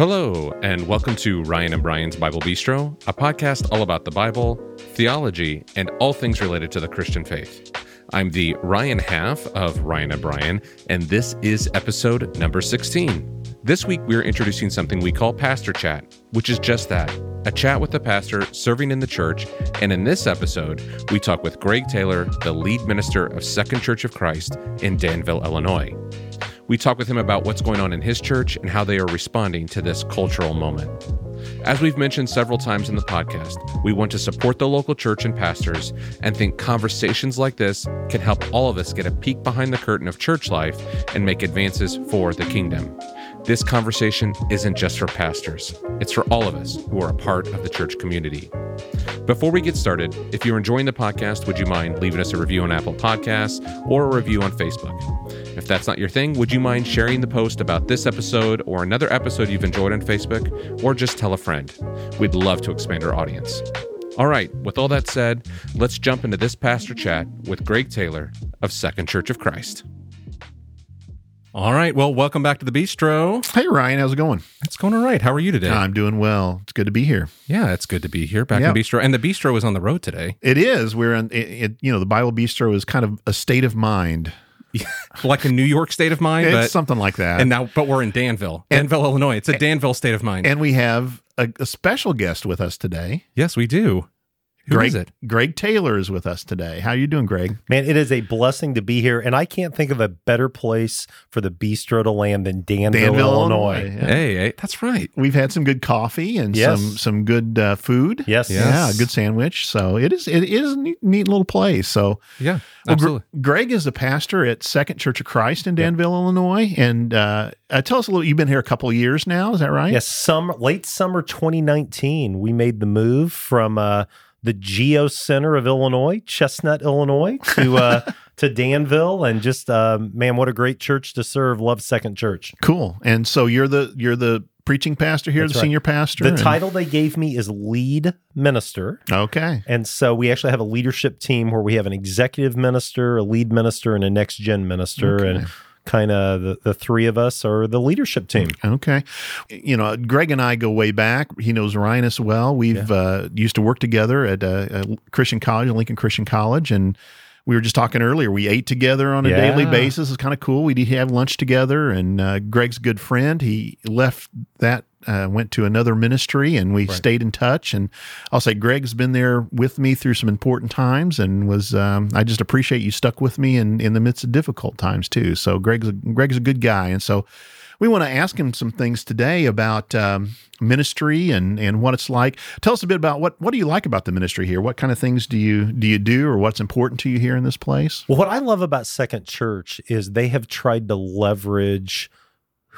Hello, and welcome to Ryan and Brian's Bible Bistro, a podcast all about the Bible, theology, and all things related to the Christian faith. I'm the Ryan half of Ryan and Brian, and this is episode number 16. This week, we're introducing something we call Pastor Chat, which is just that a chat with the pastor serving in the church. And in this episode, we talk with Greg Taylor, the lead minister of Second Church of Christ in Danville, Illinois. We talk with him about what's going on in his church and how they are responding to this cultural moment. As we've mentioned several times in the podcast, we want to support the local church and pastors and think conversations like this can help all of us get a peek behind the curtain of church life and make advances for the kingdom. This conversation isn't just for pastors, it's for all of us who are a part of the church community. Before we get started, if you're enjoying the podcast, would you mind leaving us a review on Apple Podcasts or a review on Facebook? If that's not your thing, would you mind sharing the post about this episode or another episode you've enjoyed on Facebook, or just tell a friend? We'd love to expand our audience. All right, with all that said, let's jump into this pastor chat with Greg Taylor of Second Church of Christ. All right. Well, welcome back to the bistro. Hey, Ryan, how's it going? It's going all right. How are you today? I'm doing well. It's good to be here. yeah, it's good to be here back Yeah. in the bistro. And the bistro is on the road today, It is. We're in, it, it, you know, the Bible Bistro is kind of a state of mind. like a New York state of mind, It's but something like that. and now, but we're in Danville, Danville, Illinois. It's a Danville state of mind. and we have a, a special guest with us today. yes, we do. Who is Greg, it? Greg Taylor is with us today. How are you doing, Greg? Man, it is a blessing to be here, and I can't think of a better place for the bistro to land than Danville, Illinois. yeah. Hey, hey, that's right. We've had some good coffee and Yes. some some good uh, food. Yes, Yes. Yeah, a good sandwich. So it is it is a neat, neat little place. So Yeah, Well, Gr- absolutely. Greg is a pastor at Second Church of Christ in Danville, Illinois, and uh, uh, tell us a little. You've been here a couple of years now, is that right? Yes, summer, late summer 2019, we made the move from uh, the Geo Center of Illinois, Chestnut, Illinois, to uh, to Danville, and just uh, man, what a great church to serve. Love Second Church. Cool. And so you're the you're the preaching pastor here, That's the right. senior pastor. The and- title they gave me is lead minister. Okay. And so we actually have a leadership team where we have an executive minister, a lead minister, and a next gen minister. Okay. And kind of the, the three of us are the leadership team. Okay. You know, Greg and I go way back. He knows Ryan as well. We've uh, used to work together at a, a Christian college, Lincoln Christian College, and we were just talking earlier. We ate together on a Yeah. daily basis. It's kind of cool. We did have lunch together, and uh, Greg's a good friend. He left that. Uh, went to another ministry and we stayed in touch and i'll say greg's been there with me through some important times and was um, i just appreciate you stuck with me in, in the midst of difficult times too so greg's a, greg's a good guy and so we want to ask him some things today about um, ministry and and what it's like. Tell us a bit about what what do you like about the ministry here? What kind of things do you do you do, or what's important to you here in this place? Well, what I love about Second Church is they have tried to leverage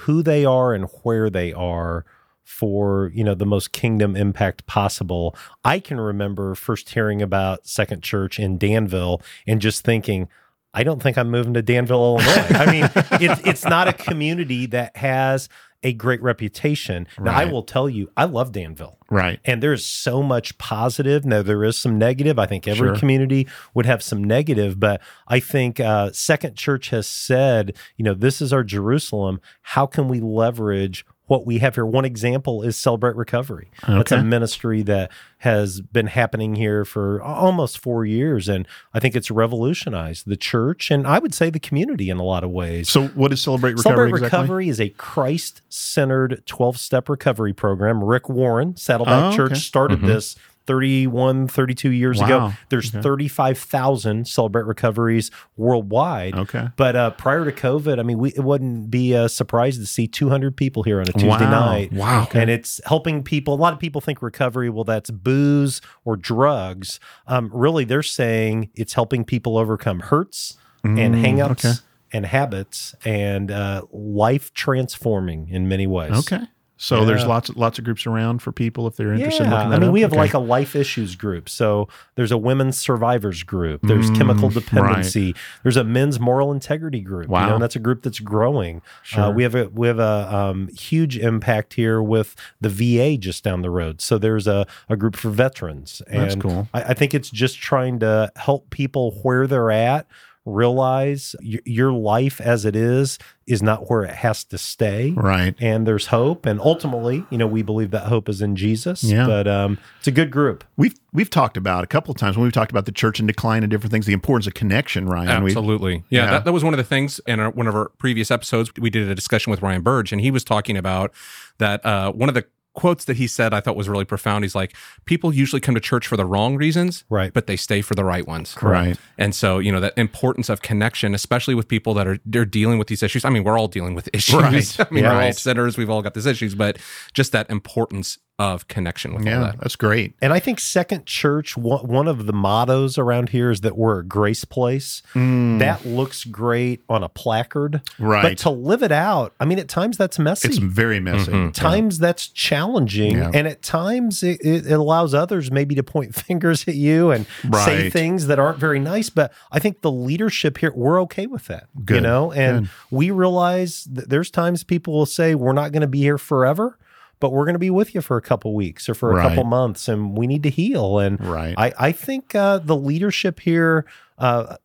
who they are and where they are for you know the most kingdom impact possible. I can remember first hearing about Second Church in Danville and just thinking, I don't think I'm moving to Danville, Illinois. I mean, it's it's not a community that has a great reputation. Now, I will tell you, I love Danville. Right. And there's so much positive. Now there is some negative. I think every Sure. community would have some negative, but I think uh, Second Church has said, you know, this is our Jerusalem. How can we leverage what we have here? One example is Celebrate Recovery. That's a ministry that has been happening here for almost four years, and I think it's revolutionized the church and I would say the community in a lot of ways. So, what is Celebrate Recovery Celebrate exactly? Recovery is a Christ centered 12 step recovery program. Rick Warren, Saddleback Oh, okay. Church, started mm-hmm. this 31, 32 years Wow. ago. There's Okay. 35,000 Celebrate Recoveries worldwide. Okay. But uh, prior to COVID, I mean, we, it wouldn't be a surprise to see 200 people here on a Tuesday Wow. night. Wow. Okay. And it's helping people. A lot of people think recovery, well, that's booze or drugs. Um, really, they're saying it's helping people overcome hurts and Mm, hangups okay. and habits and uh, life transforming in many ways. Okay. So there's Yeah. lots lots of groups around for people if they're Yeah, interested in looking that I mean, up. we have Okay. like a life issues group. So there's a women's survivors group. There's chemical Mm, dependency. There's a men's moral integrity group. You Wow. know, and that's a group that's growing. Sure. Uh, we have a we have a um, huge impact here with the VA just down the road. So there's a, a group for veterans. And That's cool. I, I think it's just trying to help people where they're at realize y- your life as it is is not where it has to stay. Right. And there's hope. And ultimately, you know, we believe that hope is in Jesus. Yeah. But um, it's a good group. We've we've talked about a couple of times when we've talked about the church in decline and different things, the importance of connection, Ryan. We- Absolutely. Yeah, Yeah. That, that was one of the things in our, one of our previous episodes. We did a discussion with Ryan Burge, and he was talking about that. Uh, one of the quotes that he said I thought was really profound. He's like, people usually come to church for the wrong reasons, Right. But they stay for the right ones. Right. And so, you know, that importance of connection, especially with people that are they're dealing with these issues. I mean, we're all dealing with issues. Right. I mean, we're all sinners. We've all got these issues, but just that importance of connection with all yeah, that. that's great. And I think Second Church, one, one of the mottos around here is that we're a grace place. That looks great on a placard. Mm. Right. But to live it out, I mean, at times that's messy. It's very messy. Mhm. times that's challenging Yeah. and at times it, it, it allows others maybe to point fingers at you and say things that aren't very nice but i think the leadership here we're okay with that Good. you know and Good. we realize that there's times people will say we're not going to be here forever but we're going to be with you for a couple weeks or for a Right. couple months and we need to heal and Right. I, I think uh, the leadership here, uh,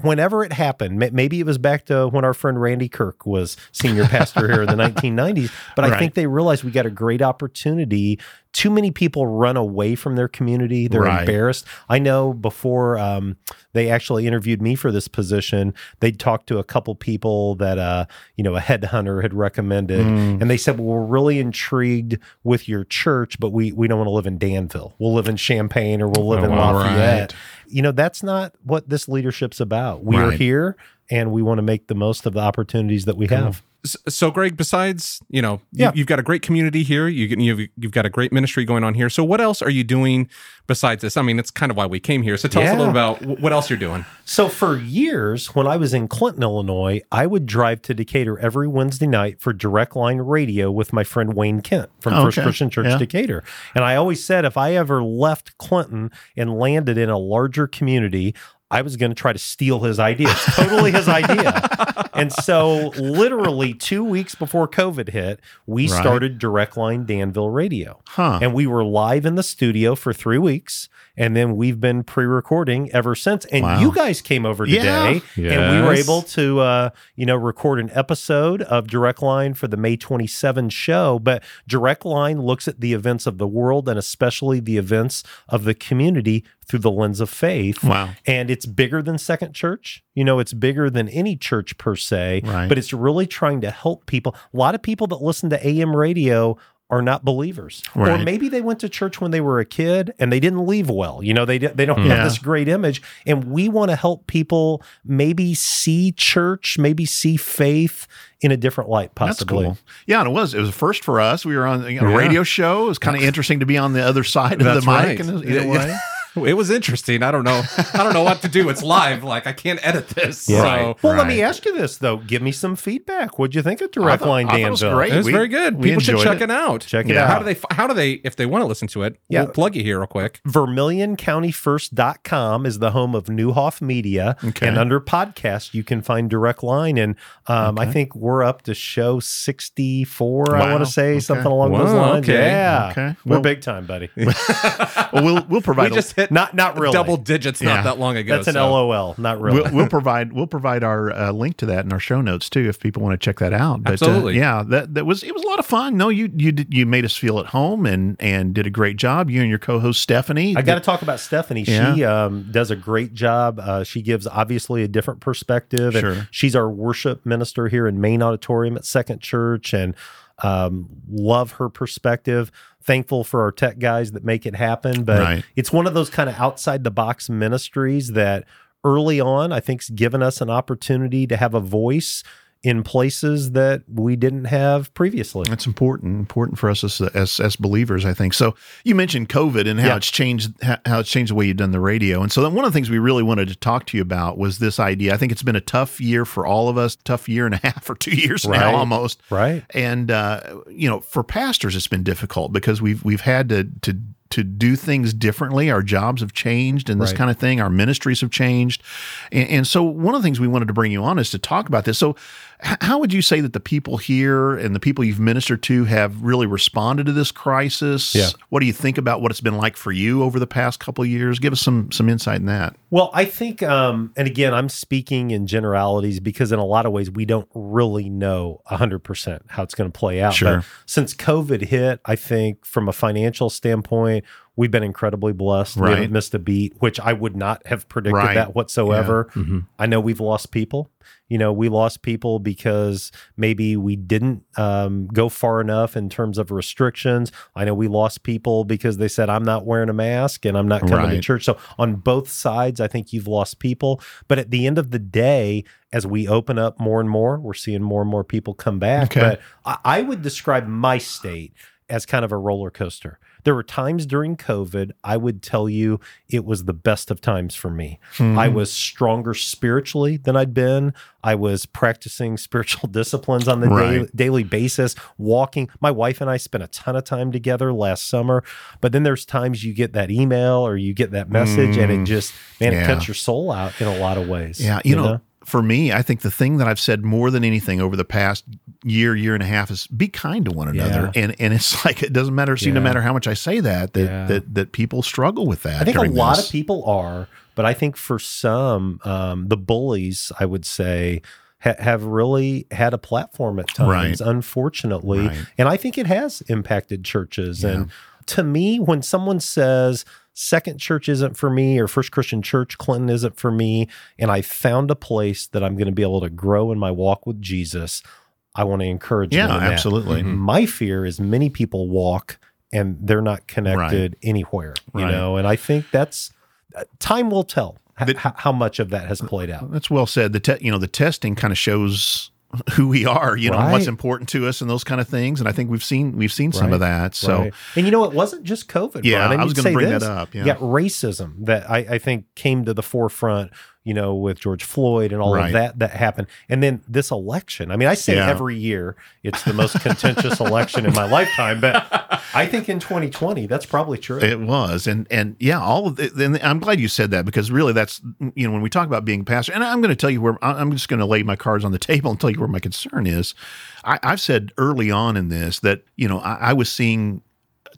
whenever it happened, may- maybe it was back to when our friend Randy Kirk was senior pastor here in the 1990s, but I Right. think they realized we got a great opportunity. Too many people run away from their community. They're Right. embarrassed. I know before um, they actually interviewed me for this position, they'd talked to a couple people that, uh, you know, a headhunter had recommended. Mm. And they said, well, we're really intrigued with your church, but we, we don't want to live in Danville. We'll live in Champaign or we'll live Oh, in. Lafayette. Right. You know, that's not what this leadership's about. We are here and we want to make the most of the opportunities that we have. So, Greg, besides you know, you, Yeah. you've got a great community here. You can- you've you've got a great ministry going on here. So, what else are you doing besides this? I mean, it's kind of why we came here. So, tell us a Yeah. little about what else you're doing. So for years, when I was in Clinton, Illinois, I would drive to Decatur every Wednesday night for Direct Line Radio with my friend Wayne Kent from Oh, First. Christian Church Yeah. Decatur. And I always said if I ever left Clinton and landed in a larger community, I was going to try to steal his idea. It's totally his idea. And so, literally two weeks before COVID hit, we Right. started Direct Line Danville Radio. Huh. And we were live in the studio for three weeks. And then we've been pre recording ever since. And Wow. you guys came over Yeah. today and we were able to, uh, you know, record an episode of Direct Line for the May 27 show. But Direct Line looks at the events of the world and especially the events of the community through the lens of faith. Wow. And it's bigger than Second Church. You know, it's bigger than any church per se, Right. but it's really trying to help people. A lot of people that listen to AM radio are not believers, or maybe they went to church when they were a kid and they didn't leave well. You know, they they don't Yeah. have this great image, and we want to help people maybe see church, maybe see faith in a different light, That's possibly. cool. Yeah, and it was it was a first for us. We were on you know, a Yeah. radio show. It was kind of interesting to be on the other side of That's the mic right. in a, in a way. It was interesting. I don't know. I don't know what to do. It's live. Like I can't edit this. Yeah. So Well, let me ask you this though. Give me some feedback. What'd you think of I Direct thought- Line I thought it was great. it was We- very good. People should check it. it, out. Check it Yeah. out. How do they? How do they? If they want to listen to it, Yeah. we'll plug you here real quick. VermilionCountyFirst.com is the home of Neuhoff Media. Okay. And under podcast, you can find Direct Line. And um, I think we're up to show 64, I want to say, Okay. something along those Wow, lines. okay. Yeah. Okay. We're Well- big time, buddy. Well, we'll we'll provide We a- just hit not not really. double digits Yeah. not that long ago. That's an so- LOL, not really. We'll, we'll provide we'll provide our uh, link to that in our show notes too if people want to check that out. But, uh, Absolutely. yeah, that that was it was a lot of fun. No, you you did, you made us feel at home and and did a great job. You and your co-host Stephanie. I got to talk about Stephanie. Yeah. She um, does a great job. Uh, she gives obviously a different perspective, and Sure. she's our worship minister here in Main Auditorium at Second Church, and um, love her perspective. Thankful for our tech guys that make it happen, but Right. it's one of those kind of outside the box ministries that early on I think's given us an opportunity to have a voice in places that we didn't have previously. That's important, important for us as, as as believers, I think. So you mentioned COVID and how Yeah. it's changed how it's changed the way you've done the radio. And so then one of the things we really wanted to talk to you about was this idea. I think it's been a tough year for all of us, tough year and a half or two years Right. now almost. Right. And uh, you know, for pastors, it's been difficult because we've we've had to to to do things differently. Our jobs have changed and this Right. kind of thing. Our ministries have changed. And, and so one of the things we wanted to bring you on is to talk about this. So h- how would you say that the people here and the people you've ministered to have really responded to this crisis? Yeah. What do you think about what it's been like for you over the past couple of years? Give us some some insight in that. Well, I think, um, and again, I'm speaking in generalities because in a lot of ways we don't really know 100% how it's going to play out. Sure. But since COVID hit, I think from a financial standpoint, we've been incredibly blessed. We haven't missed a beat, which I would not have predicted Right. that whatsoever. Mm-hmm. I know we've lost people. You know, we lost people because maybe we didn't um, go far enough in terms of restrictions. I know we lost people because they said, I'm not wearing a mask and I'm not coming to church. So, on both sides, I think you've lost people. But at the end of the day, as we open up more and more, we're seeing more and more people come back. Okay. But I, I would describe my state as kind of a roller coaster. There were times during COVID, I would tell you it was the best of times for me. Hmm. I was stronger spiritually than I'd been. I was practicing spiritual disciplines on the Right. daily, daily basis, walking. My wife and I spent a ton of time together last summer. But then there's times you get that email or you get that message and it hmm. just, man, Yeah. it cuts your soul out in a lot of ways. Yeah, you, know, for me, I think the thing that I've said more than anything over the past year, year and a half is be kind to one another. And and it's like it doesn't matter. See, no Yeah. matter how much I say that, that Yeah. that that people struggle with that. I think a lot this. of people are, but I think for some, um, the bullies, I would say, ha- have really had a platform at times, Right. unfortunately. Right. And I think it has impacted churches. And to me, when someone says, Second Church isn't for me, or First Christian Church, Clinton isn't for me, and I found a place that I'm going to be able to grow in my walk with Jesus, I want to encourage Yeah, them in that. absolutely. My fear is many people walk and they're not connected anywhere, you Right. know, and I think that's uh, time will tell The- h- how much of that has played out. That's well said. The te- you know the testing kind of shows who we are, you know, what's important to us and those kind of things. And I think we've seen we've seen some Right. of that. So Right. and you know, it wasn't just COVID. Yeah, Brian. I was gonna say bring that up, yeah. Got racism that I, I think came to the forefront. You know, with George Floyd and all Right. of that that happened, and then this election. I mean, I say Yeah. every year it's the most contentious election in my lifetime, but I think in 2020 that's probably true. It was, and and yeah, all of it. And I'm glad you said that because really, that's you know when we talk about being a pastor, and I'm going to tell you where I'm just going to lay my cards on the table and tell you where my concern is. I, I've said early on in this that you know I, I was seeing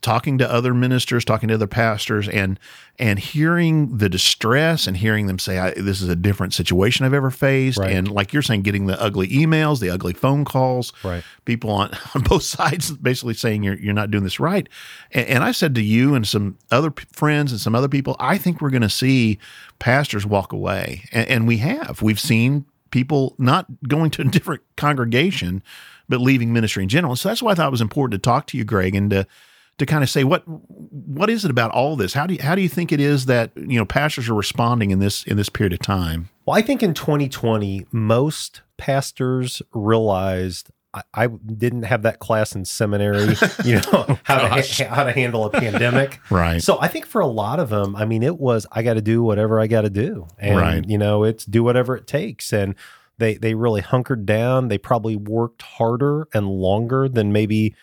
talking to other ministers, talking to other pastors, and and hearing the distress and hearing them say, I, "This is a different situation I've ever faced," Right. and like you're saying, getting the ugly emails, the ugly phone calls, Right. people on, on both sides basically saying you're you're not doing this right. And, and I said to you and some other p- friends and some other people, I think we're going to see pastors walk away, and, and we have. We've seen people not going to a different congregation, but leaving ministry in general. So that's why I thought it was important to talk to you, Greg, and to to kind of say what what is it about all this? How do you, how do you think it is that you know pastors are responding in this in this period of time? Well, I think in 2020, most pastors realized I, I didn't have that class in seminary, you know, how to Gosh. how to handle a pandemic. Right. So I think for a lot of them, I mean, it was I got to do whatever I got to do, and Right. you know, it's do whatever it takes, and they they really hunkered down. They probably worked harder and longer than maybe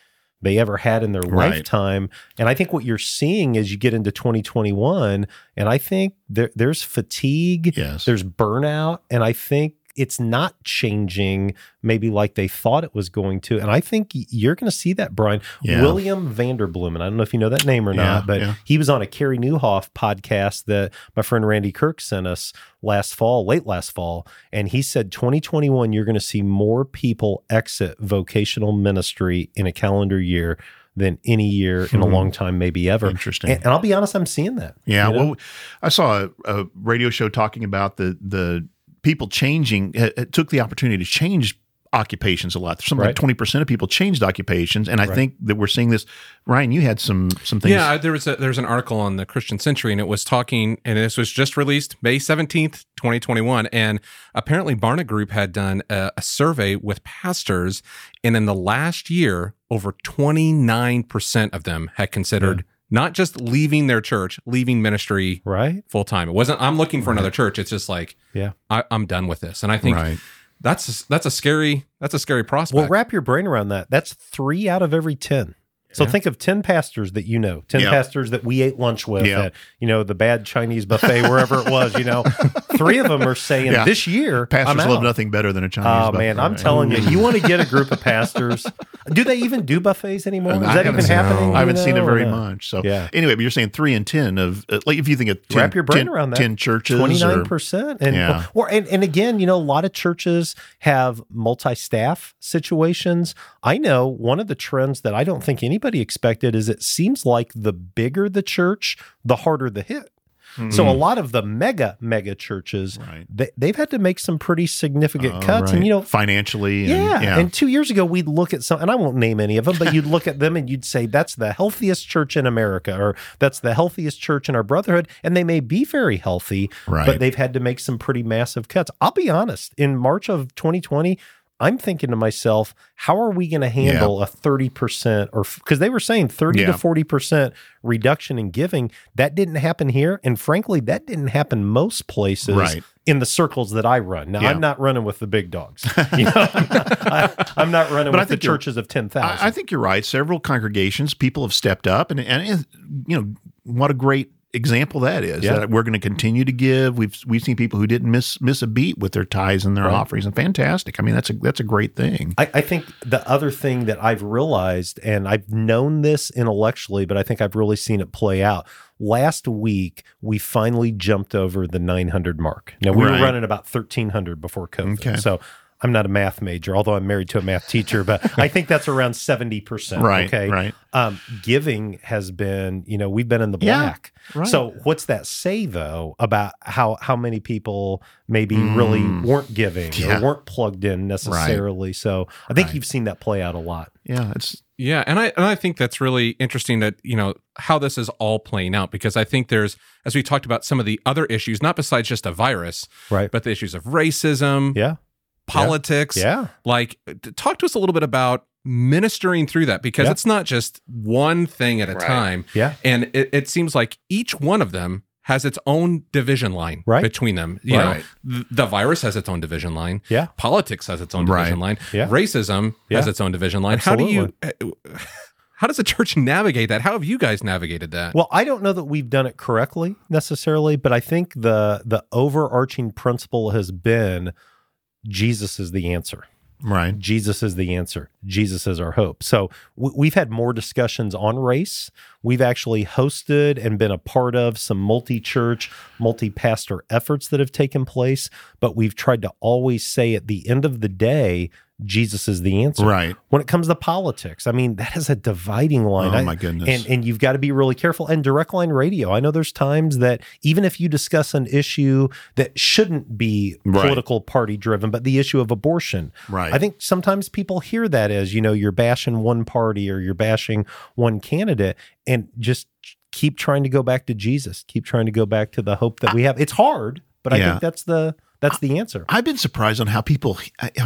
they ever had in their Right. lifetime. And I think what you're seeing as you get into 2021, and I think there, there's fatigue, Yes. there's burnout, and I think it's not changing maybe like they thought it was going to. And I think you're going to see that, Brian. Yeah. William Vanderbloemen, and I don't know if you know that name or Yeah, not, but yeah. he was on a Carey Nieuwhof podcast that my friend Randy Kirk sent us last fall, late last fall. And he said 2021, you're going to see more people exit vocational ministry in a calendar year than any year in a Hmm. long time, maybe ever. Interesting. And, and I'll be honest, I'm seeing that. Yeah, you know? well, I saw a, a radio show talking about the the people changing. It, it took the opportunity to change occupations a lot. There's Something like twenty percent of people changed occupations, and I Right. think that we're seeing this. Ryan, you had some some things. Yeah, there was a, there's an article on the Christian Century, and it was talking, and this was just released May seventeenth, twenty twenty one, and apparently Barna Group had done a, a survey with pastors, and in the last year, over twenty nine percent of them had considered not just leaving their church, leaving ministry right? full time. It wasn't I'm looking for another church. It's just like Yeah. I, I'm done with this, and I think right. that's that's a scary that's a scary prospect. Well, wrap your brain around that. That's three out of every 10. So think of 10 pastors that you know, 10 Yeah. pastors that we ate lunch with Yeah. at, you know, the bad Chinese buffet, wherever it was, you know. Three of them are saying Yeah. this year, Pastors I'm love nothing better than a Chinese. Oh man, I'm telling you, you want to get a group of pastors. Do they even do buffets anymore? Is I that even happening? I haven't you seen it very much. So Yeah. anyway, but you're saying three and ten of uh, like if you think of 10, Wrap your brain 10 around that. 10 churches, Twenty nine or- percent, and Yeah. or and, and again, you know, a lot of churches have multi staff situations. I know one of the trends that I don't think anybody expected is it seems like the bigger the church, the harder the hit. So a lot of the mega mega churches, Hmm. Right. they, they've had to make some pretty significant Oh, cuts, right. and you know, financially, and, yeah. yeah, And two years ago, we'd look at some, and I won't name any of them, but you'd look at them and you'd say, that's the healthiest church in America, or that's the healthiest church in our brotherhood. And they may be very healthy, Right. but they've had to make some pretty massive cuts. I'll be honest, in March of 2020, I'm thinking to myself, how are we going to handle a 30% or because they were saying 30 to 40% reduction in giving? That didn't happen here. And frankly, that didn't happen most places Right. in the circles that I run. Now, Yeah. I'm not running with the big dogs. You know, I'm, not, I, am not running But I with the think churches of 10,000. I, I think you're right. Several congregations, people have stepped up, and and, and you know what a great example that is. Yeah. That we're going to continue to give. We've we've seen people who didn't miss miss a beat with their tithes and their Right. offerings, and fantastic. I mean, that's a that's a great thing. I, I think the other thing that I've realized, and I've known this intellectually, but I think I've really seen it play out. Last week, we finally jumped over the 900 mark. Now, we Right. were running about 1,300 before COVID. Okay. So I'm not a math major, although I'm married to a math teacher, but I think that's around 70%. Right, Okay. right. Um, giving has been, you know, we've been in the Yeah, black. right. So what's that say though about how how many people maybe really weren't giving Mm. Yeah. or weren't plugged in necessarily? So I think Right. you've seen that play out a lot. Yeah, it's Yeah, and I and I think that's really interesting that you know how this is all playing out because I think there's as we talked about some of the other issues, not besides just a virus, Right. but the issues of racism, Yeah. Politics. Yeah. Like, talk to us a little bit about ministering through that because Yeah. it's not just one thing at a time, Yeah. and it, it seems like each one of them has its own division line Right. between them. You Right. know, the virus has its own division line. Yeah. Politics has its own Right. division line. Yeah. Racism has its own division line. How do you? Eh, how does the church navigate that? How have you guys navigated that? Well, I don't know that we've done it correctly necessarily, but I think the the overarching principle has been Jesus is the answer. right. Jesus is the answer. Jesus is our hope. So w- we've had more discussions on race. We've actually hosted and been a part of some multi church, multi pastor efforts that have taken place. But we've tried to always say at the end of the day, Jesus is the answer. Right. When it comes to politics, I mean, that is a dividing line. Oh, my goodness. And, and you've got to be really careful. And direct line radio, I know there's times that even if you discuss an issue that shouldn't be Right. political party driven, but the issue of abortion, Right. I think sometimes people hear that as, you know, you're bashing one party or you're bashing one candidate and just keep trying to go back to Jesus, keep trying to go back to the hope that we have. It's hard, but I think that's the that's the answer. I've been surprised on how people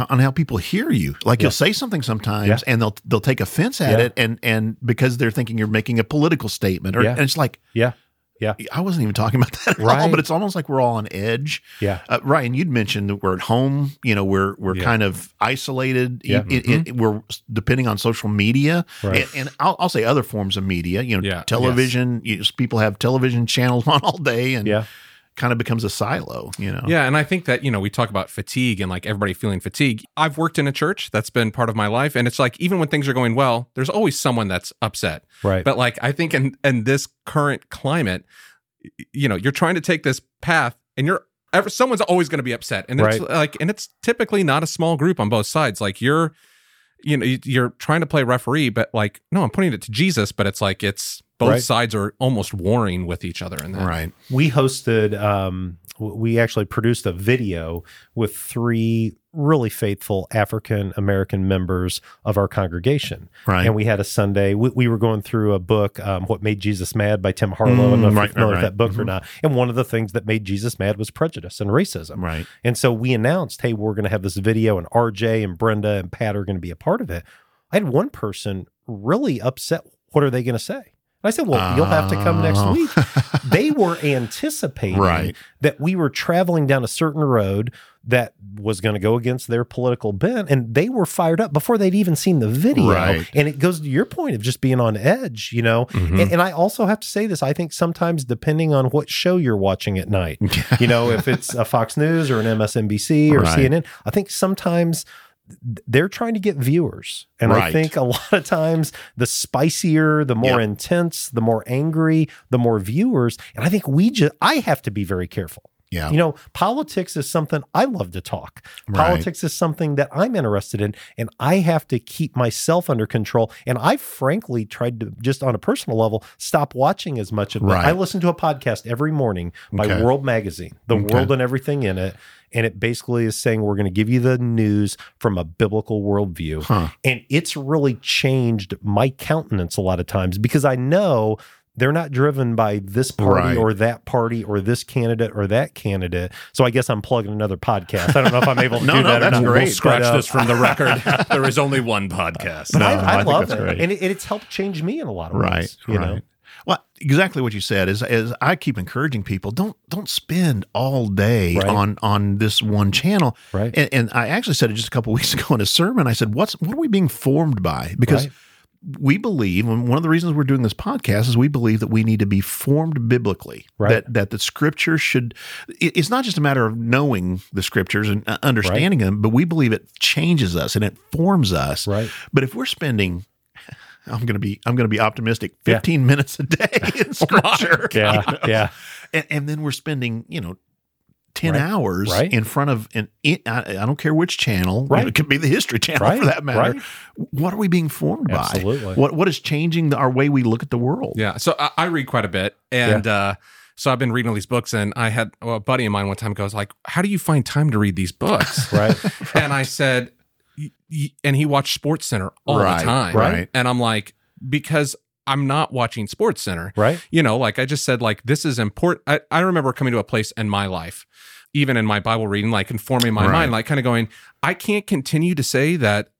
on how people hear you. Like you'll say something sometimes, Yeah. and they'll they'll take offense at Yeah. it, and and because they're thinking you're making a political statement, or Yeah. and it's like Yeah. Yeah. I wasn't even talking about that at all. Right. But it's almost like we're all on edge. Yeah. Uh, Ryan, you'd mentioned that we're at home. You know, we're we're Yeah. kind of isolated. Yeah. Mm-hmm. It- it- we're depending on social media, Right. and, and I'll, I'll say other forms of media. You know, Yeah. television. You people have television channels on all day, and Yeah. Kind of becomes a silo. You know, Yeah, and I think that, you know, we talk about fatigue and like everybody feeling fatigue. I've worked in a church, that's been part of my life, and it's like even when things are going well, there's always someone that's upset. Right. But like I think in in this current climate, you know, you're trying to take this path and you're ever someone's always going to be upset. And it's Right. like and it's typically not a small group on both sides. Like you're you know, you- you're trying to play referee, but like no, I'm putting it to Jesus, but it's like it's both Right. sides are almost warring with each other in that. right. we hosted um we actually produced a video with three really faithful african american members of our congregation Right. and we had a sunday we, we were going through a book um, what made jesus mad by tim harlow i don't know if Mm, you're familiar right, with that book or Mhm. not and one of the things that made jesus mad was prejudice and racism Right. and so we announced, hey, we're going to have this video, and RJ and Brenda and Pat are going to be a part of it. I had one person really upset. What are they going to say? I said, Well, you'll have to come next Oh. week. they were anticipating Right. that we were traveling down a certain road that was going to go against their political bent. And they were fired up before they'd even seen the video. Right. And it goes to your point of just being on edge, you know. Mm-hmm. And, and I also have to say this I think sometimes, depending on what show you're watching at night, you know, if it's a Fox News or an MSNBC or Right. CNN, I think sometimes they're trying to get viewers. And I think a lot of times the spicier, the more Yep. intense, the more angry, the more viewers. And I think we just, I have to be very careful. Yeah. You know, politics is something I love to talk. Right. Politics is something that I'm interested in, and I have to keep myself under control. And I frankly tried to just on a personal level stop watching as much of it. Right. I listen to a podcast every morning by Okay. World Magazine, The Okay. World and everything in it. And it basically is saying we're going to give you the news from a biblical worldview. Huh. And it's really changed my countenance a lot of times because I know they're not driven by this party Right. or that party or this candidate or that candidate. So I guess I'm plugging another podcast. I don't know if I'm able to No, do no, that. that's great. We'll scratch But, uh, this from the record. there is only one podcast. No, I, I I, love it. great. And it, it's helped change me in a lot of right ways. You right know? well exactly what you said is is i keep encouraging people don't don't spend all day Right. on on this one channel Right. and, and i actually said it just a couple weeks ago in a sermon i said what's what are we being formed by because Right. We believe and one of the reasons we're doing this podcast is we believe that we need to be formed biblically Right. that that the scripture should it- it's not just a matter of knowing the scriptures and uh, understanding them but we believe it changes us and it forms us Right. but if we're spending I'm going to be I'm going to be optimistic. Yeah. 15 minutes a day in scripture. Yeah. Yeah. And, and then we're spending, you know, 10 Right. hours Right. in front of an, I, I don't care which channel, Right. it could be the history channel Right. for that matter. Right. What are we being formed Absolutely. by? What what is changing the, our way we look at the world? Yeah. So I, I read quite a bit, and uh, so I've been reading all these books. And I had well, a buddy of mine one time goes like, "How do you find time to read these books?" Right. and I said, y- y- and he watched Sports Center all Right, the time, right. And I'm like, because I'm not watching Sports Center, Right. you know, like I just said, like this is important. I, I remember coming to a place in my life, even in my Bible reading, like informing my Right. mind, like kind of going, I can't continue to say that th-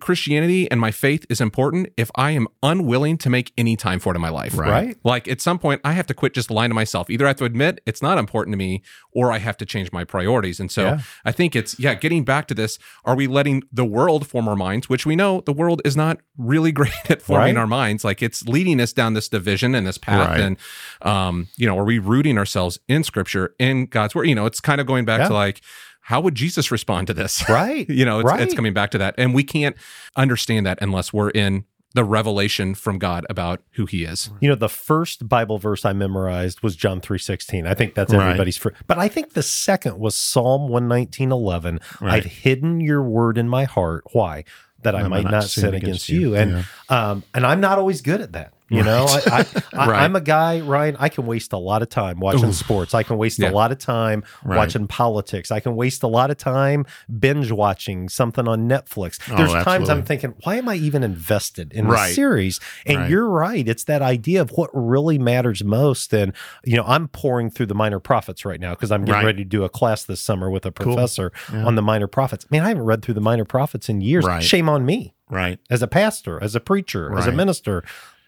Christianity and my faith is important if I am unwilling to make any time for it in my life. Right. Right. Like at some point, I have to quit just lying to myself. Either I have to admit it's not important to me, or I have to change my priorities. And so Yeah. I think it's yeah, getting back to this. Are we letting the world form our minds? Which we know the world is not really great at forming Right. our minds. Like it's leading us down this division and this path. Right. And um, you know, are we rooting ourselves in Scripture, in God's word? You know, it's kind of going back Yeah. to like. How would Jesus respond to this? Right. you know, it's, it's coming back to that. And we can't understand that unless we're in the revelation from God about who he is. You know, the first Bible verse I memorized was John 3:16. I think that's Right. everybody's first. But I think the second was Psalm 119:11. Right. I've hidden your word in my heart. Why? That I might not sin against you. And um and I'm not always good at that. You know, I, I, Right. I'm a guy, Ryan. I can waste a lot of time watching sports. I can waste Yeah. a lot of time Right. watching politics. I can waste a lot of time binge watching something on Netflix. Oh, There's times. I'm thinking, why am I even invested in Right. this series? And Right. you're right. It's that idea of what really matters most. And, you know, I'm pouring through the minor prophets right now because I'm getting Right. ready to do a class this summer with a Cool. professor Yeah. on the minor prophets. Man, I haven't read through the minor prophets in years. Right. Shame on me Right. as a pastor, as a preacher, as a minister.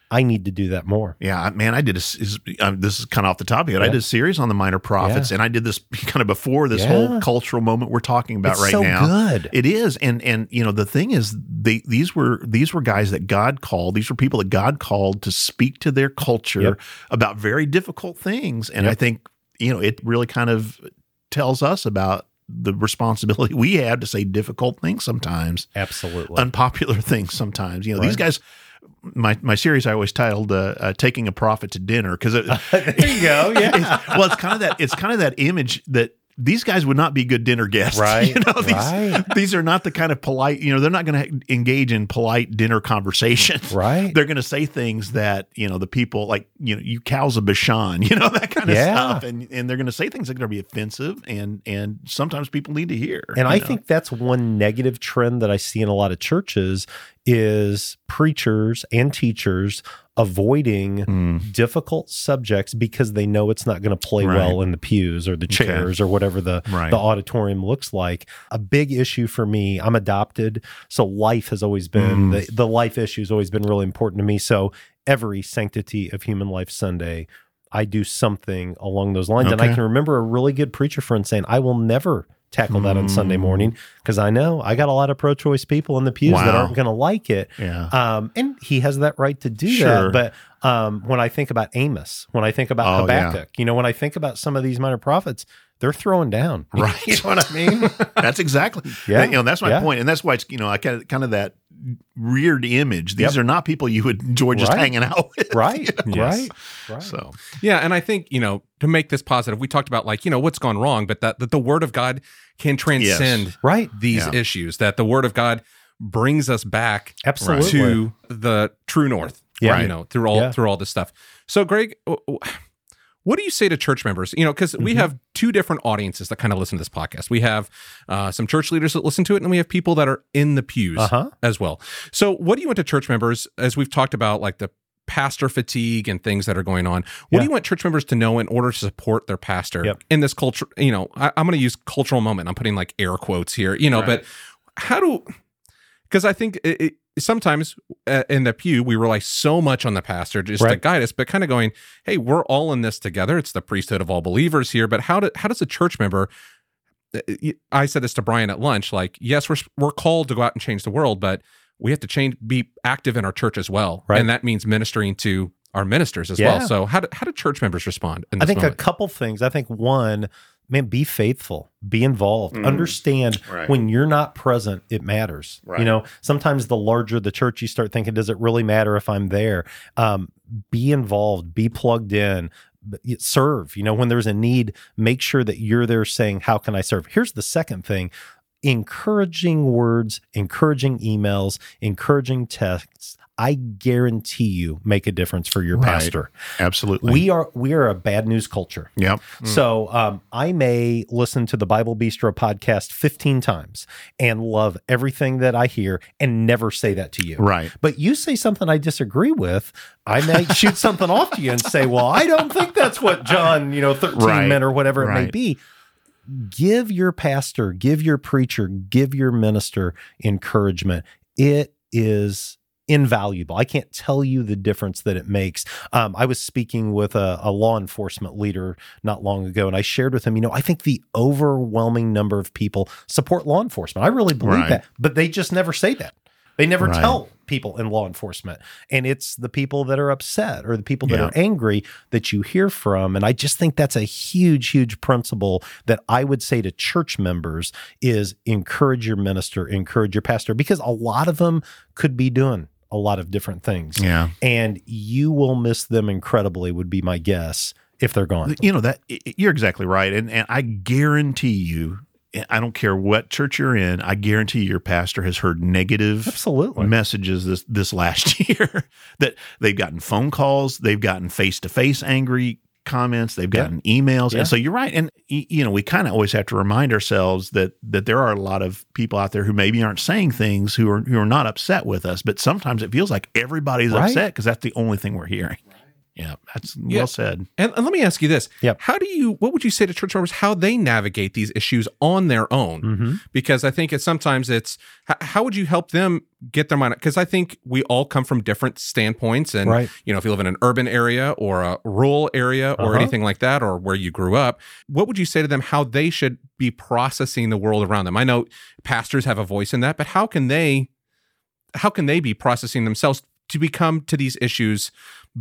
I need to do that more. Yeah, man, I did a. Is, um, this is kind of off the topic, but I Yeah. did a series on the minor prophets, Yeah. and I did this kind of before this Yeah. whole cultural moment we're talking about It's right so now. good. It is, and and you know the thing is, they these were these were guys that God called. These were people that God called to speak to their culture Yep. about very difficult things, and Yep. I think you know it really kind of tells us about the responsibility we have to say difficult things sometimes Absolutely. unpopular things sometimes. You know, these guys. My my series I always titled uh, uh, "Taking a Prophet to Dinner" because there you go. Yeah. well, it's kind of that it's kind of that image that these guys would not be good dinner guests. Right, You know, these, right. these are not the kind of polite, you know, they're not going to engage in polite dinner conversation. Right. They're going to say things that, you know, the people like, you know, you cows of Bashan, you know, that kind of Yeah. stuff. And and they're going to say things that are going to be offensive and and sometimes people need to hear. And I know? think that's one negative trend that I see in a lot of churches is preachers and teachers avoiding Mm. difficult subjects because they know it's not going to play Right. well in the pews or the chairs or whatever the Right. the auditorium looks like. A big issue for me, I'm adopted, so life has always been Mm. the the life issue has always been really important to me. So every Sanctity of Human Life Sunday, I do something along those lines. And I can remember a really good preacher friend saying, I will never tackle that on Sunday morning because I know I got a lot of pro choice people in the pews that aren't going to like it. Yeah. Um, and he has that right to do Sure. that. But um, when I think about Amos, when I think about Oh, yeah. Habakkuk, you know, when I think about some of these minor prophets, they're throwing down. Right. you know what I mean? that's exactly. Yeah. You know, that's my Yeah. point, and that's why it's you know I kind of kind of that reared image. These Yep. are not people you would enjoy just Right. hanging out with. right. Yes. Right. Right. So Yeah, and I think you know to make this positive, we talked about like you know what's gone wrong, but that, that the Word of God can transcend right. these Yeah. issues. That the Word of God brings us back Absolutely. to the true north. Yeah. you know through all Yeah. through all this stuff. So, Greg, what do you say to church members? You know, because we Mm-hmm. have two different audiences that kind of listen to this podcast. We have uh, some church leaders that listen to it, and we have people that are in the pews Uh-huh. as well. So, what do you want to church members as we've talked about, like the pastor fatigue and things that are going on? What Yeah. do you want church members to know in order to support their pastor Yep. in this culture? You know, I, I'm going to use cultural moment. I'm putting like air quotes here. You know, but how do? Because I think it, sometimes uh, in the pew we rely so much on the pastor just to guide us, but kind of going, "Hey, we're all in this together. It's the priesthood of all believers here." But how do, how does a church member? uh, I said this to Brian at lunch. Like, yes, we're we're called to go out and change the world, but we have to change, be active in our church as well, Right. and that means ministering to our ministers as Yeah. well. So, how do, how do church members respond? In I think a couple things. I think one, man, be faithful, be involved, Mhm. understand Right. when you're not present, it matters. Right. You know, sometimes the larger the church, you start thinking, does it really matter if I'm there? Um, be involved, be plugged in. Serve, you know, when there's a need, make sure that you're there saying, How can I serve? Here's the second thing encouraging words, encouraging emails, encouraging texts. I guarantee you make a difference for your Right. pastor. absolutely. We are we are a bad news culture. yep. So um, I may listen to the Bible Bistro podcast 15 times and love everything that I hear and never say that to you. Right. But you say something I disagree with, I may shoot something off to you and say, "Well, I don't think that's what John, you know, 13 Right. meant or whatever it may be." Give your pastor, give your preacher, give your minister encouragement. It is invaluable. I can't tell you the difference that it makes. Um, I was speaking with a, a law enforcement leader not long ago, and I shared with him, you know, I think the overwhelming number of people support law enforcement. I really believe Right. that, but they just never say that. They never Right. tell people in law enforcement. And it's the people that are upset or the people that Yeah. are angry that you hear from. And I just think that's a huge, huge principle that I would say to church members is encourage your minister, encourage your pastor, because a lot of them could be doing a lot of different things. Yeah. And you will miss them incredibly, would be my guess, if they're gone. You know that you're exactly right, and and I guarantee you, eh, I don't care what church you're in, I guarantee your pastor has heard negative Absolutely. messages this this last year that they've gotten phone calls, they've gotten face to face angry comments, they've Yeah. gotten emails, Yeah. and so you're right, and you know we kind of always have to remind ourselves that that there are a lot of people out there who maybe aren't saying things who are who are not upset with us, but sometimes it feels like everybody's Right. upset because that's the only thing we're hearing. Yeah, that's Yeah. well said. And, and let me ask you this: Yep. How do you? What would you say to church members how they navigate these issues on their own? Mm-hmm. Because I think it's sometimes it's how would you help them get their mind? Because I think we all come from different standpoints, and Right. you know, if you live in an urban area or a rural area or Uh-huh. anything like that, or where you grew up, what would you say to them how they should be processing the world around them? I know pastors have a voice in that, but how can they? How can they be processing themselves to become to these issues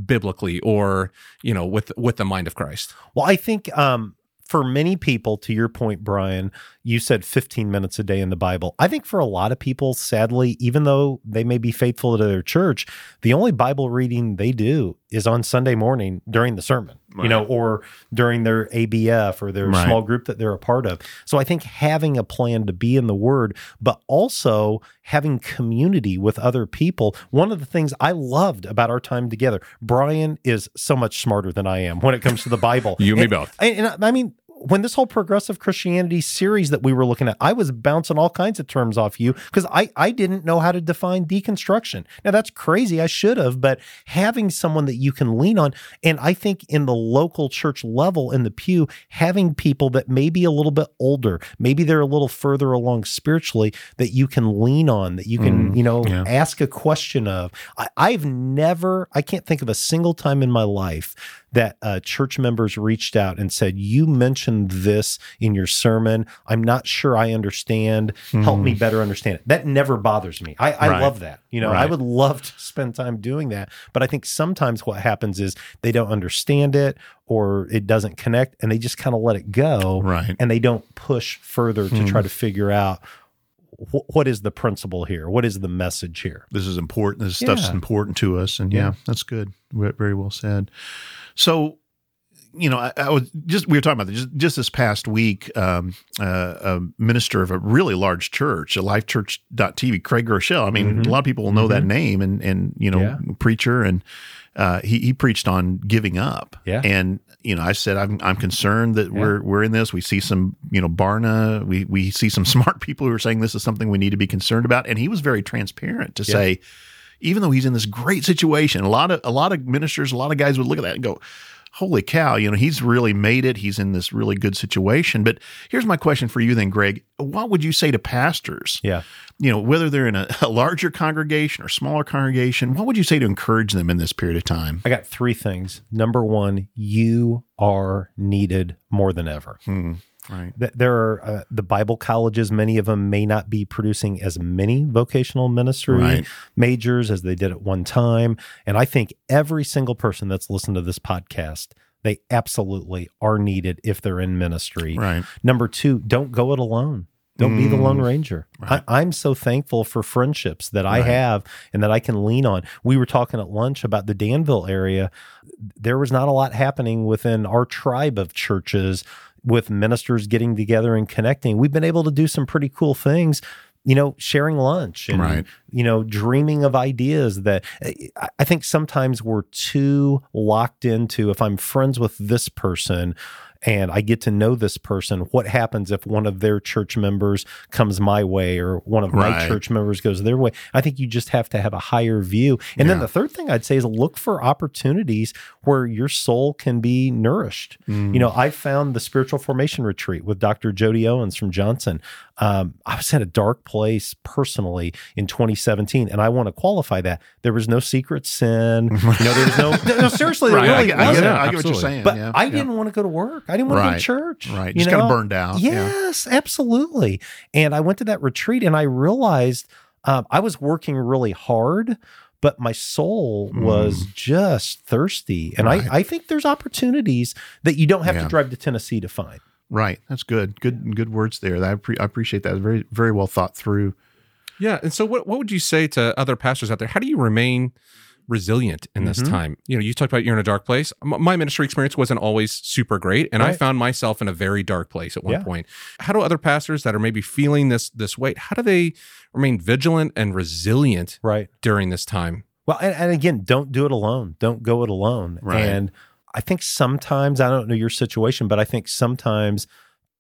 biblically or you know with with the mind of Christ? Well, I think um, for many people, to your point, Brian, you said 15 minutes a day in the Bible. I think for a lot of people, sadly, even though they may be faithful to their church, the only Bible reading they do is on Sunday morning during the sermon, you know, or during their ABF or their Right. small group that they're a part of. So I think having a plan to be in the Word, but also having community with other people. One of the things I loved about our time together, Brian is so much smarter than I am when it comes to the Bible. You and me both. and, and I- I mean, when this whole progressive Christianity series that we were looking at, I was bouncing all kinds of terms off you because I, I didn't know how to define deconstruction. Now, that's crazy. I should have, but having someone that you can lean on, and I think in the local church level in the pew, having people that may be a little bit older, maybe they're a little further along spiritually, that you can lean on, that you can, mm, you know, yeah. ask a question of. I, I've never, I can't think of a single time in my life that uh, church members reached out and said, You mentioned this in your sermon. I'm not sure I understand. Mm. Help me hmm. better understand it. That never bothers me. I, I right. love that. You know, right. I would love to spend time doing that. But I think sometimes what happens is they don't understand it or it doesn't connect and they just kind of let it go. Right. And they don't push further to mm. try to figure out what is the principle here? What is the message here? This is important. This yeah. stuff's important to us. And yeah, yeah, that's good. Very well said. So, you know, I, I, was just we were talking about this, just, just this past week. Um, uh, a minister of a really large church, a LifeChurch.tv, Craig Groeschel. I mean, mm-hmm. a lot of people will know mm-hmm. that name, and and you know, yeah. preacher, and uh, he he preached on giving up. Yeah, and you know, I said I'm I'm concerned that yeah. we're we're in this. We see some, you know, Barna. We we see some smart people who are saying this is something we need to be concerned about, and he was very transparent to yeah. say even though he's in this great situation, a lot of a lot of ministers, a lot of guys would look at that and go, "Holy cow!" You know, he's really made it. He's in this really good situation. But here's my question for you, then, Greg: What would you say to pastors? Yeah, you know, whether they're in a, a larger congregation or smaller congregation, what would you say to encourage them in this period of time? I got three things. Number one, you are needed more than ever. Hmm. Right. There are uh, the Bible colleges, many of them may not be producing as many vocational ministry right. majors as they did at one time. And I think every single person that's listened to this podcast, they absolutely are needed if they're in ministry. Right. Number two, don't go it alone. Don't mm, be the Lone mm. Ranger. Right. I, am so thankful for friendships that I right. have and that I can lean on. We were talking at lunch about the Danville area. There was not a lot happening within our tribe of churches with ministers getting together and connecting, we've been able to do some pretty cool things you know, sharing lunch and, right. you know, dreaming of ideas that eh, I think sometimes we're too locked into if I'm friends with this person, and I get to know this person, what happens if one of their church members comes my way or one of right. my church members goes their way? I think you just have to have a higher view. And yeah. then the third thing I'd say is look for opportunities where your soul can be nourished. Mm. You know, I found the spiritual formation retreat with Dr. Jody Owens from Johnson. Um, I was at a dark place personally in 2017, and I want to qualify that there was no secret sin. You know, there was no, no seriously, right. really I, wasn't. I, I, get what you're saying. But yeah. I didn't want to go to work. I didn't want right. to go to church. Right. You Just kind of burned out. Yes, yeah. absolutely. And I went to that retreat and I realized um, I was working really hard, but my soul was mm. just thirsty. And right. I, I think there's opportunities that you don't have yeah. to drive to Tennessee to find. Right. That's good. Good good words there. I, pre- I appreciate that. Very very well thought through. Yeah. And so what what would you say to other pastors out there? How do you remain resilient in this mm-hmm. time. You know, you talked about you're in a dark place. My ministry experience wasn't always super great, and right. I found myself in a very dark place at one yeah. point. How do other pastors that are maybe feeling this this weight? How do they remain vigilant and resilient right during this time? Well, and, and again, don't do it alone. Don't go it alone. Right. And I think sometimes I don't know your situation, but I think sometimes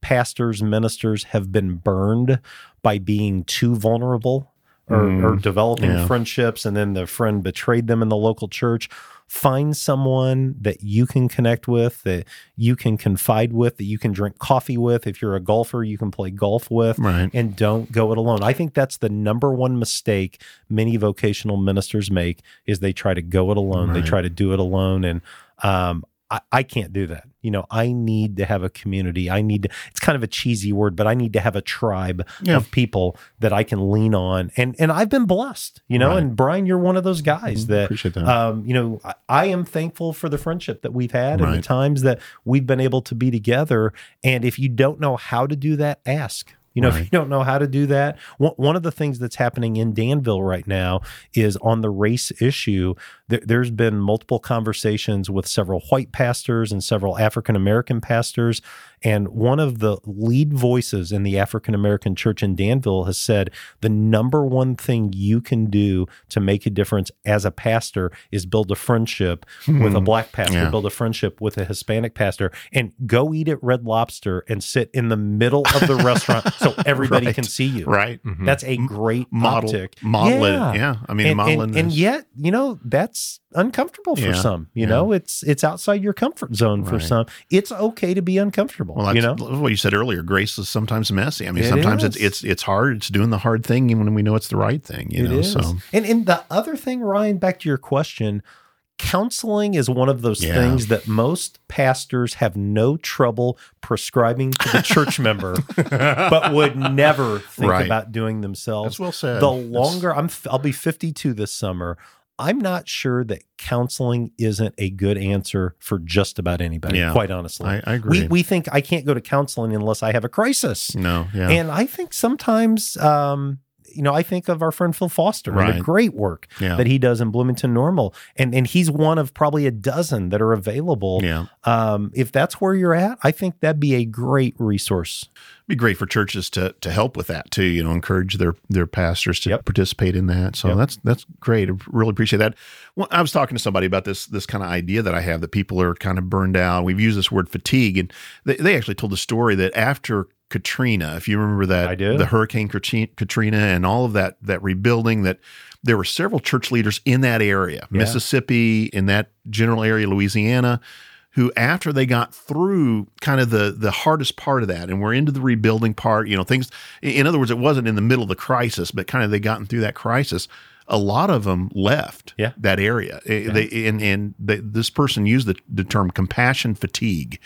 pastors, ministers have been burned by being too vulnerable or, mm, or developing yeah. friendships and then the friend betrayed them in the local church find someone that you can connect with that you can confide with that you can drink coffee with if you're a golfer you can play golf with right. and don't go it alone i think that's the number one mistake many vocational ministers make is they try to go it alone right. they try to do it alone and um, I, I can't do that. You know, I need to have a community. I need to, it's kind of a cheesy word, but I need to have a tribe yeah. of people that I can lean on. And and I've been blessed, you know, right. and Brian, you're one of those guys mm-hmm. that, Appreciate that. Um, you know, I, I, am thankful for the friendship that we've had right. and the times that we've been able to be together. And if you don't know how to do that, ask You know, if you don't know how to do that, one, one of the things that's happening in Danville right now is on the race issue. There, there's been multiple conversations with several white pastors and several African American pastors. And one of the lead voices in the African American church in Danville has said the number one thing you can do to make a difference as a pastor is build a friendship with a black pastor, Hmm. Yeah. build a friendship with a Hispanic pastor, and go eat at Red Lobster and sit in the middle of the restaurant so everybody Right. can see you. Right. That's mm-hmm. a great Model, optic. model yeah. it. Yeah. I mean, And, modeling and, and yet, you know, that's uncomfortable for Yeah. some. You Yeah. know, it's it's outside your comfort zone for Right. some. It's okay to be uncomfortable. Well, that's you know, what you said earlier. Grace is sometimes messy. I mean, It sometimes it's it's it's hard. It's doing the hard thing even when we know it's the right thing. You It know, is. so And and the other thing, Ryan, back to your question, counseling is one of those Yeah. things that most pastors have no trouble prescribing to the church member, but would never think Right. about doing themselves. that's well said. the That's- longer I'm, I'll be 52 this summer. I'm not sure that counseling isn't a good answer for just about anybody. Yeah. quite honestly, I, I agree. we we think I can't go to counseling unless I have a crisis. no, yeah, And I think sometimes, um, you know, I think of our friend Phil Foster and the great work yeah, that he does in Bloomington Normal, and and he's one of probably a dozen that are available. yeah. Um, if that's where you're at, I think that'd be a great resource. be great for churches to to help with that too. You know, encourage their their pastors to Yep. participate in that. So Yep. that's that's great. I really appreciate that. Well, I was talking to somebody about this this kind of idea that I have that people are kind of burned out. We've used this word fatigue, and they, they actually told the story that after Katrina, if you remember that I do. the Hurricane Katrina and all of that that rebuilding, that there were several church leaders in that area, Yeah. Mississippi, in that general area, Louisiana who after they got through kind of the the hardest part of that and we're into the rebuilding part you know things in other words it wasn't in the middle of the crisis but kind of they gotten through that crisis a lot of them left Yeah. that area Eh, they and and they, this person used the, the term compassion fatigue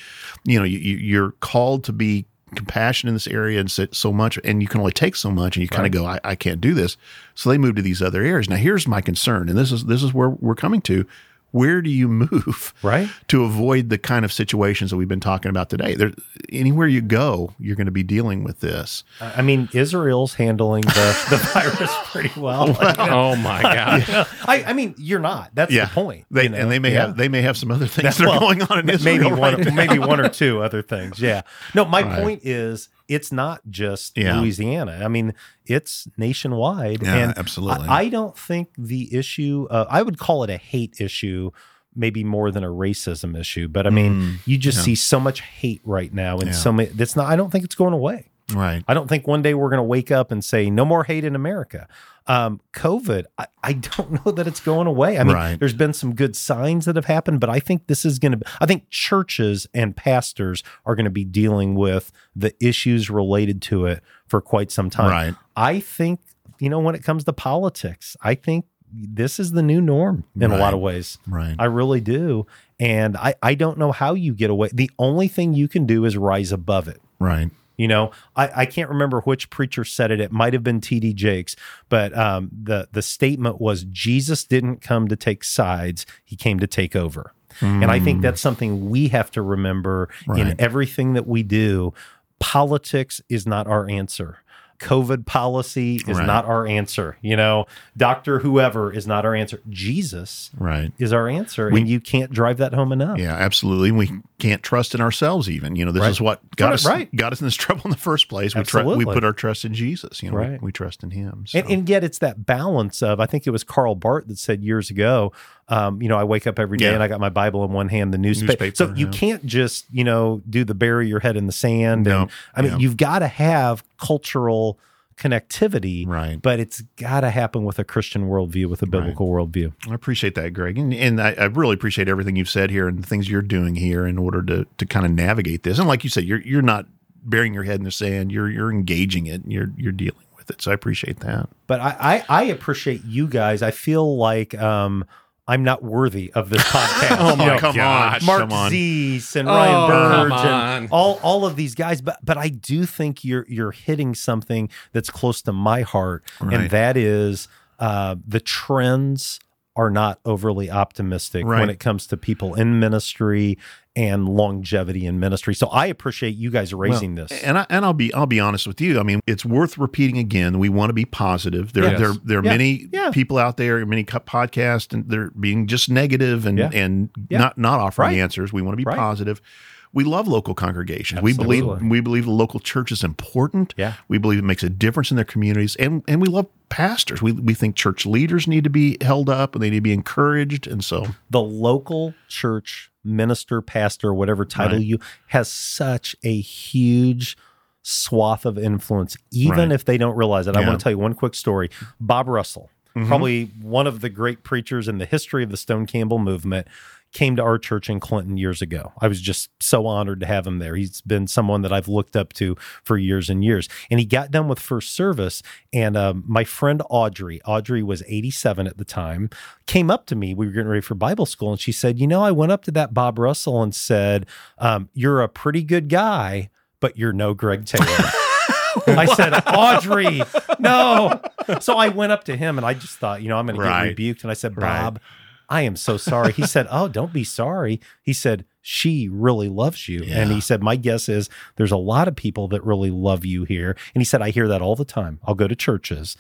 you know you, you- you're called to be compassionate in this area and so, so much and you can only take so much and you kind of go I, I can't do this. So they move to these other areas. Now here's my concern and this is this is where we're coming to where do you move Right. to avoid the kind of situations that we've been talking about today. There, anywhere you go, you're going to be dealing with this. I I mean, Israel's handling the, the virus pretty well. Oh my God. I, I mean, you're not. That's yeah, the point. They, you know? and they may Yeah. have they may have some other things That's- that are well, going on in Israel. maybe one, now. maybe one or two other things. Yeah. No, my Right. point is, it's not just Yeah. Louisiana. I mean, it's nationwide. Yeah, and absolutely. I, I don't think the issue. Uh, I would call it a hate issue. Maybe more than a racism issue, but I mean, Mm, you just yeah. see so much hate right now, and Yeah. so many. That's not. I don't think it's going away. Right. I don't think one day we're going to wake up and say no more hate in America. Um, COVID, I, I don't know that it's going away. I mean, Right. there's been some good signs that have happened, but I think this is going to. I think churches and pastors are going to be dealing with the issues related to it for quite some time. Right. I think you know when it comes to politics, I think this is the new norm in a lot of ways. Right. I really do. And I, I don't know how you get away. The only thing you can do is rise above it. right. You know, I, I can't remember which preacher said it. It might have been T.D. Jakes, but um, the the statement was Jesus didn't come to take sides; he came to take over. And I think that's something we have to remember in Mm. Everything that we do. Politics is not our answer. COVID policy is Right. not our answer. You know, Doctor whoever is not our answer. Jesus Right. is our answer, and you can't drive that home enough. Yeah, absolutely. We can't trust in ourselves. Even you know, this Right. is what got Right, us right. got us in this trouble in the first place. We tr- we put our trust in Jesus. You know, we- we, trust in Him. So. And, and yet it's that balance of, I think it was Karl Barth that said years ago, um, you know, I wake up every day Yeah. and I got my Bible in one hand, the newspaper. Newspaper, so you yeah. can't just, you know, do the bury your head in the sand. No, And I mean, yeah. you've got to have cultural connectivity, Right. but it's got to happen with a Christian worldview, with a biblical worldview. I appreciate that, Greg, and and I, I really appreciate everything you've said here and the things you're doing here in order to to kind of navigate this. And like you said, you're you're not burying your head in the sand. You're you're engaging it. And you're you're dealing with it. So I appreciate that. But I, I, I appreciate you guys. I feel like um, I'm not worthy of this podcast. Oh my You know, come gosh. on, Mark come on. Zeese and Oh, Ryan Burge and all all of these guys, but but I do think you're you're hitting something that's close to my heart, Right. and that is uh, the trends are not overly optimistic Right. when it comes to people in ministry and longevity in ministry. So I appreciate you guys raising Well, this. And I, and I'll be I'll be honest with you. I mean, it's worth repeating again. We want to be positive. There Yes. there there are Yeah. many Yeah. people out there, many podcasts, and they're being just negative and Yeah. and not not offering Right. answers. We want to be Right. positive. We love local congregations. We believe we believe the local church is important. Yeah. We believe it makes a difference in their communities, and and we love pastors. We we think church leaders need to be held up and they need to be encouraged. And so the local church minister, pastor, whatever title Right. you has such a huge swath of influence, even Right. if they don't realize it. I want to tell you one quick story. Bob Russell, Mhm. probably one of the great preachers in the history of the Stone Campbell movement, came to our church in Clinton years ago. I was just so honored to have him there. He's been someone that I've looked up to for years and years. And he got done with first service, and um, my friend Audrey, Audrey was 87 at the time, came up to me. We were getting ready for Bible school, and she said, "You know, I went up to that Bob Russell and said, um, you're a pretty good guy, but you're no Greg Taylor." I said, Audrey, no. So I went up to him and I just thought, you know, I'm going to Right. get rebuked. And I said, Right. Bob, I am so sorry. He said, Oh, don't be sorry. He said, She really loves you. And he said, My guess is there's a lot of people that really love you here. And he said, I hear that all the time. I'll go to churches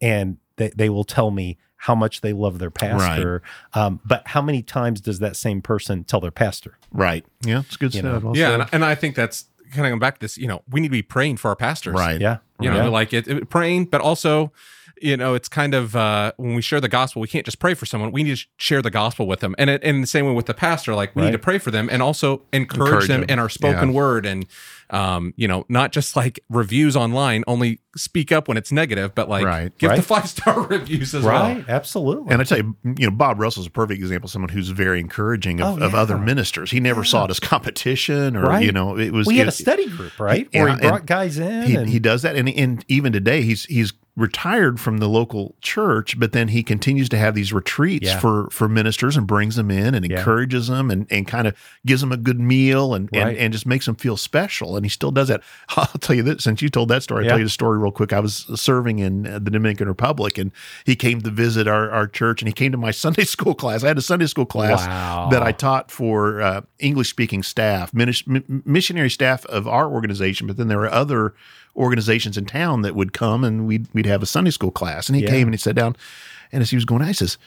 and they, they will tell me how much they love their pastor. Um, but how many times does that same person tell their pastor? right, yeah, it's good You stuff. Well yeah, said. and, and I think that's kind of going back to this. You know, we need to be praying for our pastors. right, Yeah. You know, Yeah. like it, it- praying, but also, you know, it's kind of uh, when we share the gospel, we can't just pray for someone. We need to share the gospel with them, and it, and the same way with the pastor, like we Right. need to pray for them and also encourage, Encourage them them. in our spoken Yeah. word, and um, you know, not just like reviews online. Only speak up when it's negative, but like Right. give the five star reviews as well. Right. Absolutely. And I tell you, you know, Bob Russell's a perfect example of someone who's very encouraging of, Oh, of other ministers. He never saw it as competition or, Right. you know, it was. we had it- a study group, right? Yeah, Where he brought guys in. he, and, he does that. And, and even today, he's he's retired from the local church, but then he continues to have these retreats Yeah. for, for ministers and brings them in and Yeah. encourages them and, and kind of gives them a good meal and, Right. and, and just makes them feel special. And he still does that. I'll tell you this, since you told that story, I'll Yeah. tell you the story real quick. I was serving in uh, the Dominican Republic and he came to visit our, our church and he came to my Sunday school class. I had a Sunday school class Wow. that I taught for uh, English speaking staff, minis- missionary staff of our organization, but then there were other organizations in town that would come and we'd, we'd have a Sunday school class. And he Yeah. came and he sat down and as he was going I says,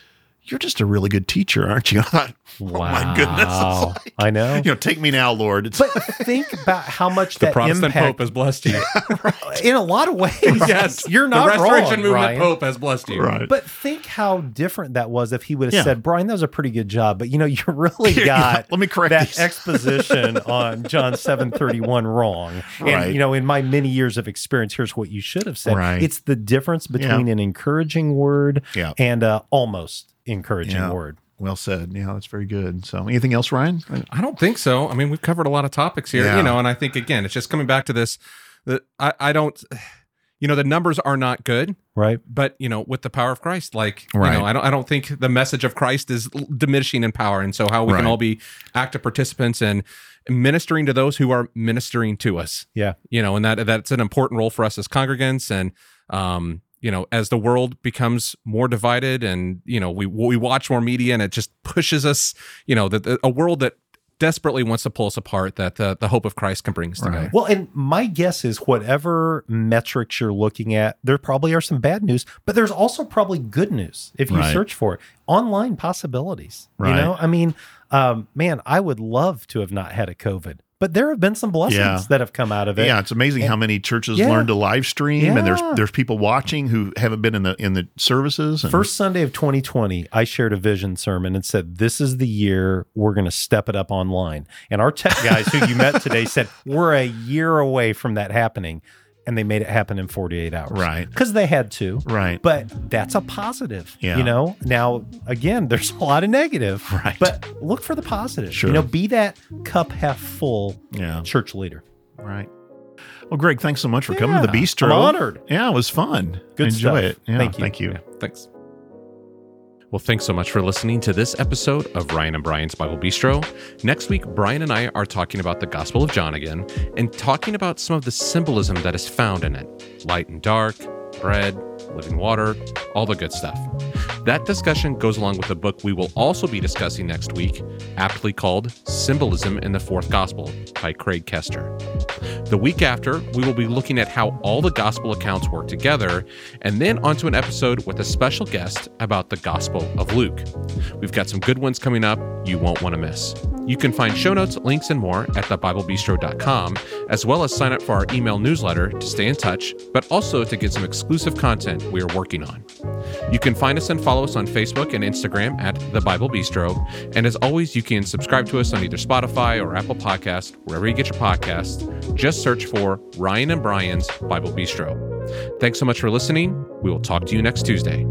You're just a really good teacher, aren't you? I thought, Oh my goodness. Wow. like, I know. you know, take me now, Lord. It's But think about how much The Protestant impact Pope has blessed you. in a lot of ways. yes, you're not the Restoration wrong, Movement Ryan. Pope has blessed you. right. But think how different that was if he would have Yeah. said, "Brian, that was a pretty good job, but you know, you really Yeah, got let me correct that these." exposition on John seven thirty one wrong." Right. And you know, in my many years of experience, here's what you should have said. Right. It's the difference between an encouraging word Yeah. and a almost encouraging Yeah. word. Well said. Yeah, that's very good. So, anything else, Ryan? I don't think so. I mean, we've covered a lot of topics here, Yeah. you know, and I think again, it's just coming back to this that I, I don't, you know, the numbers are not good, Right. but you know, with the power of Christ, like, Right. you know, I don't, I don't think the message of Christ is l- diminishing in power, and so how we Right. can all be active participants and ministering to those who are ministering to us, Yeah. you know, and that that's an important role for us as congregants, and um, you know, as the world becomes more divided, and you know, we we watch more media, and it just pushes us, you know, that a world that desperately wants to pull us apart, that the, the hope of Christ can bring us together. Right. Well, and my guess is whatever metrics you're looking at, there probably are some bad news, but there's also probably good news if you Right. search for it. Online possibilities. Right. You know, I mean, um, man, I would love to have not had a COVID, but there have been some blessings Yeah. that have come out of it. Yeah, it's amazing how many churches Yeah. learn to live stream, and there's there's people watching who haven't been in the in the services. And, First Sunday of 2020, I shared a vision sermon and said, This is the year we're going to step it up online. And our tech guys who you met today said, We're a year away from that happening. And they made it happen in 48 hours. Right. Because they had to. right, But that's a positive. Yeah. You know, now, again, there's a lot of negative. Right. But look for the positive. Sure. You know, be that cup half full yeah, church leader. right. Well, Greg, thanks so much for coming to the Yeah, Bistro. I'm honored. Yeah, it was fun. Good Enjoy stuff. it. Yeah, Thank you. Thank you. Yeah, thanks. Well, thanks so much for listening to this episode of Ryan and Brian's Bible Bistro. Next week, Brian and I are talking about the Gospel of John again and talking about some of the symbolism that is found in it light and dark, bread, living water, all the good stuff. That discussion goes along with a book we will also be discussing next week, aptly called Symbolism in the Fourth Gospel by Craig Koester. The week after, we will be looking at how all the gospel accounts work together, and then onto an episode with a special guest about the Gospel of Luke. We've got some good ones coming up you won't want to miss. You can find show notes, links, and more at thebiblebistro.com, as well as sign up for our email newsletter to stay in touch, but also to get some exclusive content we are working on. You can find us and follow us on Facebook and Instagram at The Bible Bistro. And as always, you can subscribe to us on either Spotify or Apple Podcast, wherever you get your podcasts. Just search for Ryan and Brian's Bible Bistro. Thanks so much for listening. We will talk to you next Tuesday.